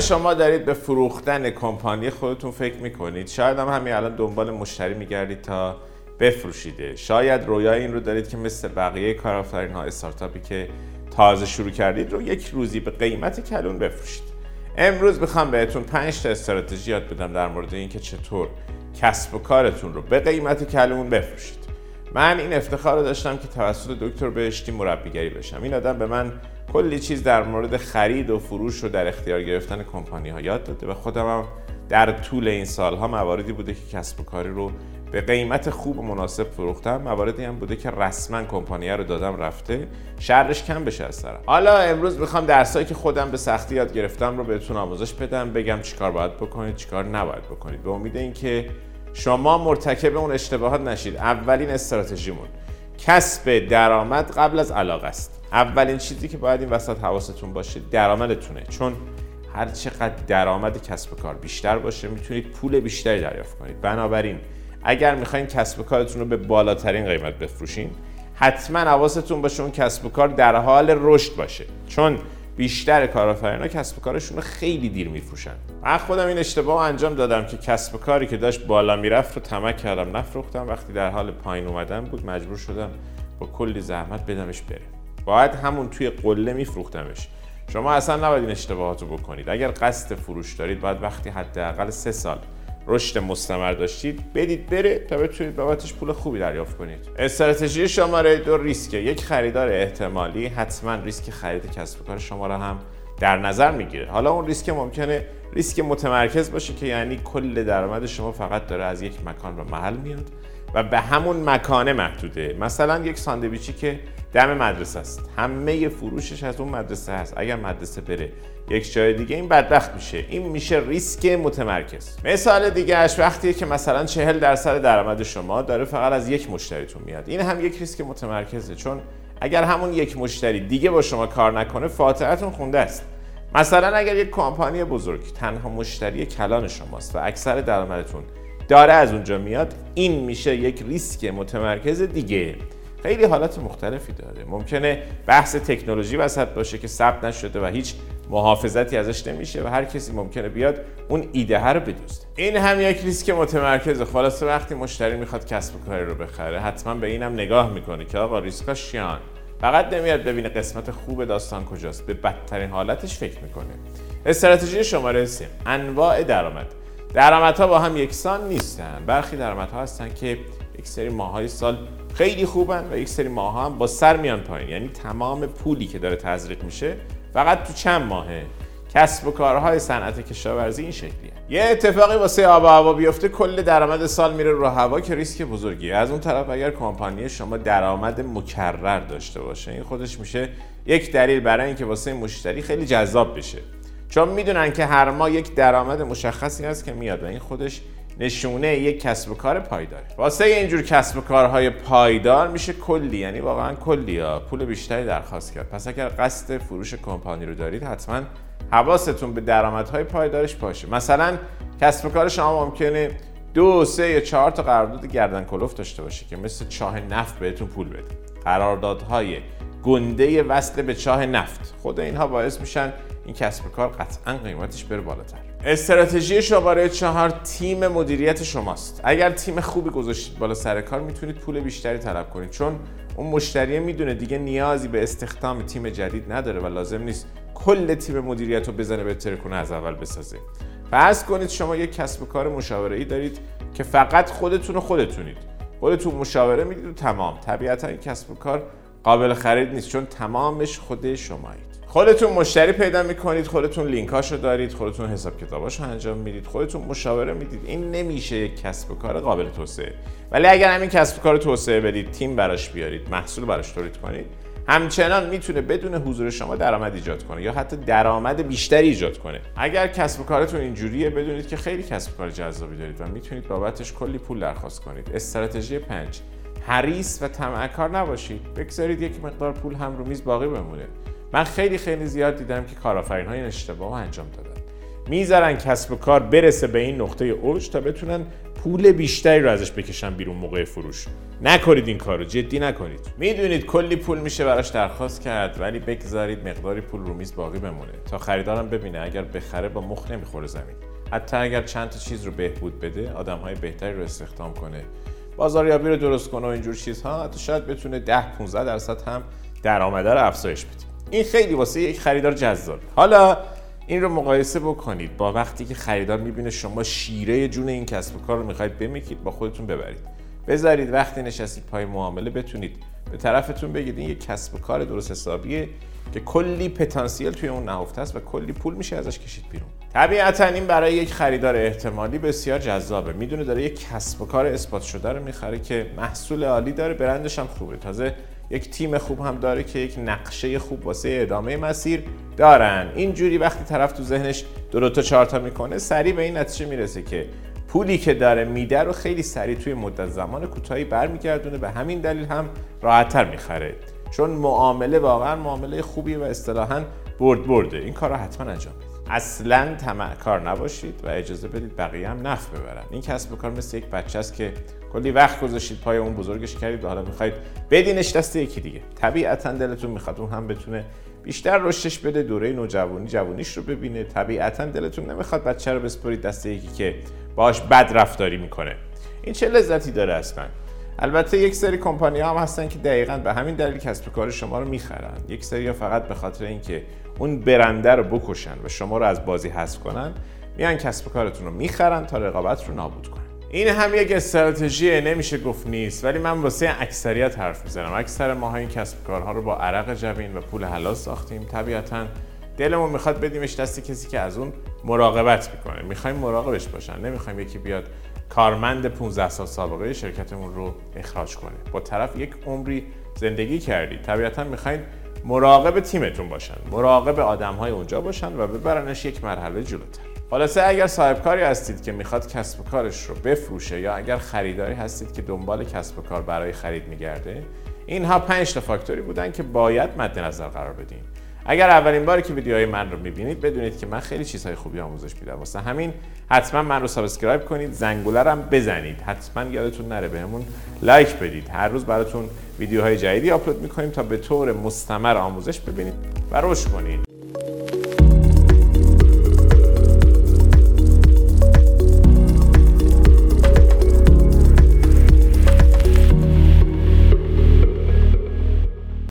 شما دارید به فروختن کمپانی خودتون فکر می‌کنید؟ شاید هم همین الان دنبال مشتری میگردید تا بفروشیده. شاید رویای این رو دارید که مثل بقیه کارآفرین ها استارتاپی که تازه شروع کردید رو یک روزی به قیمت کلون بفروشید. امروز می‌خوام بهتون 5 تا استراتژی یاد بدم در مورد اینکه چطور کسب و کارتون رو به قیمت کلون بفروشید. من این افتخار رو داشتم که توسط دکتر بهشتی مربیگری بشم. این آدم به من کلی چیز در مورد خرید و فروش رو در اختیار گرفتن کمپانی ها یاد داده. و خودم هم در طول این سالها مواردی بوده که کسب و کاری رو به قیمت خوب و مناسب فروختم. مواردی هم بوده که رسما کمپانی رو دادم رفته. شرش کم بشه از طرف. حالا امروز می‌خوام درسایی که خودم به سختی یاد گرفتم رو بهتون آموزش بدم بگم چیکار باید بکنید چیکار نباید بکنید. به امید اینکه شما مرتکب اون اشتباهات نشید. اولین استراتژیمون کسب درآمد قبل از علاقه است. اولین چیزی که باید این وسط حواستون باشه درآمدتونه. چون هر چقدر درآمد کسب کار بیشتر باشه می‌تونید پول بیشتری دریافت کنید. بنابراین اگر می‌خواین کسب کارتون رو به بالاترین قیمت بفروشین حتما حواستون باشه اون کسب و کار در حال رشد باشه. چون بیشتر کارآفرینا کسب کارشون رو خیلی دیر میفروشن. من خودم این اشتباه انجام دادم که کسب کاری که داشت بالا می‌رفت رو تمک کردم نفروختم. وقتی در حال پایین اومدن بود مجبور شدم با کلی زحمت بدمش بره باید همون توی قله میفروختمش. شما اصلا نباید این اشتباهات رو بکنید. اگر قصد فروش دارید باید وقتی حداقل سه سال رشد مستمر داشتید بدید بره تا بتونید بابتش پول خوبی دریافت کنید. استراتژی شماره دو ریسکه یک خریدار احتمالی حتما ریسک خرید کسب و کار شما را هم در نظر می‌گیره. حالا اون ریسک ممکنه ریسک متمرکز باشه که یعنی کل درآمد شما فقط داره از یک مکان و محل میاد. و به همون مکانه محدوده. مثلا یک ساندویچی که دم مدرسه است. همه فروشش از اون مدرسه هست. اگر مدرسه بره یک جای دیگه این بدبخت میشه. این میشه ریسک متمرکز. مثال دیگهش وقتیه که مثلا 40 درصد درآمد شما داره فقط از یک مشتریتون میاد. این هم یک ریسک متمرکزه. چون اگر همون یک مشتری دیگه با شما کار نکنه فاتحتون خونده است. مثلا اگر یک کمپانی بزرگ تنها مشتری کلان شماست و اکثر درآمدتون داره از اونجا میاد این میشه یک ریسک متمرکز دیگه. خیلی حالات مختلفی داره. ممکنه بحث تکنولوژی وسط باشه که ثبت نشده و هیچ محافظتی ازش نمیشه و هر کسی ممکنه بیاد اون ایده رو بدوزه این هم یک ریسک متمرکز. خلاصه وقتی مشتری می‌خواد کسب کاری رو بخره حتما به اینم نگاه می‌کنه که آقا ریسکاش چیان؟ فقط نمیاد ببینه قسمت خوب داستان کجاست. به بدترین حالتش فکر می‌کنه. استراتژی شماره 3 انواع درآمد. درآمدها با هم یکسان نیستن. برخی درآمدها هستن که یک سری ماهای سال خیلی خوبن و یک سری ماه هم با سر میان پایین. یعنی تمام پولی که داره تزریق میشه فقط تو چند ماهه. کسب و کارهای صنعت کشاورزی این شکلیه. یه اتفاقی واسه آب و هوا بیفته کل درآمد سال میره رو هوا که ریسک بزرگیه. از اون طرف اگر کمپانی شما درآمد مکرر داشته باشه این خودش میشه یک دلیل برای اینکه واسه مشتری خیلی جذاب بشه. چون می‌دونن که هر ماه یک درآمد مشخصی هست که میاد و این خودش نشونه یک کسب و کار پایداره. واسه اینجور کسب و کارهای پایدار میشه کلی یعنی واقعا کلی ها پول بیشتری درخواست کرد. پس اگر قصد فروش کمپانی رو دارید حتما حواستون به درآمدهای پایدارش باشه. مثلا کسب و کار شما ممکنه دو سه یا چهار تا قرارداد گردن کلوف داشته باشه که مثل چاه نفت بهتون پول بده. قراردادهای گنده وصل به چاه نفت. خود اینها باعث میشن این کسب کار قطعا قیمتش بره بالاتر. استراتژی شماره چهار تیم مدیریت شماست. اگر تیم خوبی گذاشتید بالا سر کار می‌تونید پول بیشتری طلب کنید. چون اون مشتری می‌دونه دیگه نیازی به استخدام تیم جدید نداره و لازم نیست کل تیم مدیریت رو بزنه بهتر کنه از اول بسازه. فرض کنید شما یک کسب و کار مشاوره ای دارید که فقط خودتون و خودتونید. خودتون مشاوره می‌دید و تمام. طبیعتا این کسب و کار قابل خرید نیست چون تمامش خود شمایید خودتون مشتری پیدا می‌کنید خودتون لینکاشو دارید خودتون حساب کتاباشو انجام می‌دید خودتون مشاوره می‌دید. این نمیشه یک کسب و کار قابل توسعه. ولی اگر همین کسب و کار توسعه بدید تیم براش بیارید محصول براش تولید کنید همچنان می‌تونه بدون حضور شما درآمد ایجاد کنه یا حتی درآمد بیشتری ایجاد کنه. اگر کسب و کارتون اینجوریه بدونید که خیلی کسب و کار جذابی دارید و می‌تونید بابتش کلی پول درخواست کنید. استراتژی 5 حریص و طمعکار نباشید. بگذارید یک مقدار پول هم رو میز باقی بمونه. من خیلی خیلی زیاد دیدم که کارآفرین های اشتباه انجام دادن. می‌ذارن کسب و کار برسه به این نقطه اوج تا بتونن پول بیشتری رو ازش بکشن بیرون موقع فروش. نکنید این کارو جدی نکنید. می‌دونید کلی پول میشه براش درخواست کرد ولی بگذارید مقداری پول رو میز باقی بمونه. تا خریدارم ببینه اگر بخره با مخ نمی‌خوره زمین. حتی اگر چند تا چیز رو بهبود بده آدم های بهتری رو استخدام کنه. بازاریابی رو درست کنه و اینجور چیزها. حتی شاید بتونه 10 15 درصد هم درآمده رو افزایش بده. این خیلی واسه یک خریدار جذاب. حالا این رو مقایسه بکنید با وقتی که خریدار می‌بینه شما شیره جون این کسب و کار رو می‌خواید بمیکید با خودتون ببرید. بذارید وقتی نشستید پای معامله بتونید به طرفتون بگید این یک کسب و کار درست حسابیه که کلی پتانسیل توی اون نهفته است و کلی پول میشه ازش کشید بیرون. طبیعتا این برای یک خریدار احتمالی بسیار جذابه. می‌دونه داره یک کسب و کار اثبات شده رو می‌خره که محصول عالی داره برندش هم خوبه. تازه یک تیم خوب هم داره که یک نقشه خوب واسه ادامه مسیر دارن. اینجوری وقتی طرف تو ذهنش دو, تا چهار تا می‌کنه سریع به این نتیجه می‌رسه که پولی که داره میده رو خیلی سریع توی مدت زمان کوتاهی برمیگردونه. به همین دلیل هم راحتتر می‌خره. چون معامله واقعا معامله خوبیه و اصطلاحا برد برده. این کار رو حتما انجام بدید اصلا کار نباشید و اجازه بدید بقیه هم نفع ببرن. این کسب و کار مثل یک بچه است که کلی وقت گذاشتید پای اون بزرگش کردید و حالا می‌خواید بدینش دست یکی دیگه. طبیعتا دلتون می‌خواد اون هم بتونه بیشتر رشدش بده دوره نوجوانی جوانیش رو ببینه. طبیعتا دلتون نمی‌خواد بچه رو بسپرید دست یکی که باش بد رفتاری می‌کنه. این چه لذتی داره اصلا؟ البته یک سری کمپانی هم هستن که دقیقا به همین دلیل کسب کار شما رو می‌خرن. یک سری ها فقط به خاطر اینکه اون برنده رو بکشن و شما رو از بازی حذف کنن میان کسب کارتون رو می‌خرن تا رقابت رو نابود کنن. این هم یک استراتژی نمیشه گفت نیست ولی من واسه اکثریت حرف می‌زنم. اکثر ما این کسب کارها رو با عرق جبین و پول حلال ساختیم. طبیعتا دلمون می‌خواد بدیمش دست کسی که از اون مراقبت می‌کنه. می‌خوایم مراقبش باشن نمی‌خوایم یکی بیاد کارمند 15 سال سابقه شرکتمون رو اخراج کنه با طرف یک عمری زندگی کردید طبیعتا می‌خواین مراقب تیمتون باشن مراقب آدم های اونجا باشن و ببرنش یک مرحله جلوتر. خلاصه اگر صاحب کاری هستید که می‌خواد کسب و کارش رو بفروشه یا اگر خریداری هستید که دنبال کسب و کار برای خرید میگرده اینها پنج تا فاکتوری بودن که باید مد نظر قرار بدین. اگر اولین باری که ویدیوهای من رو می‌بینید بدونید که من خیلی چیزهای خوبی آموزش میدم. واسه همین حتما من رو subscribe کنید زنگوله هم بزنید. حتما یادتون نره بهمون لایک بدید. هر روز براتون ویدیوهای جدیدی آپلود می‌کنیم تا به طور مستمر آموزش ببینید و رشد کنید.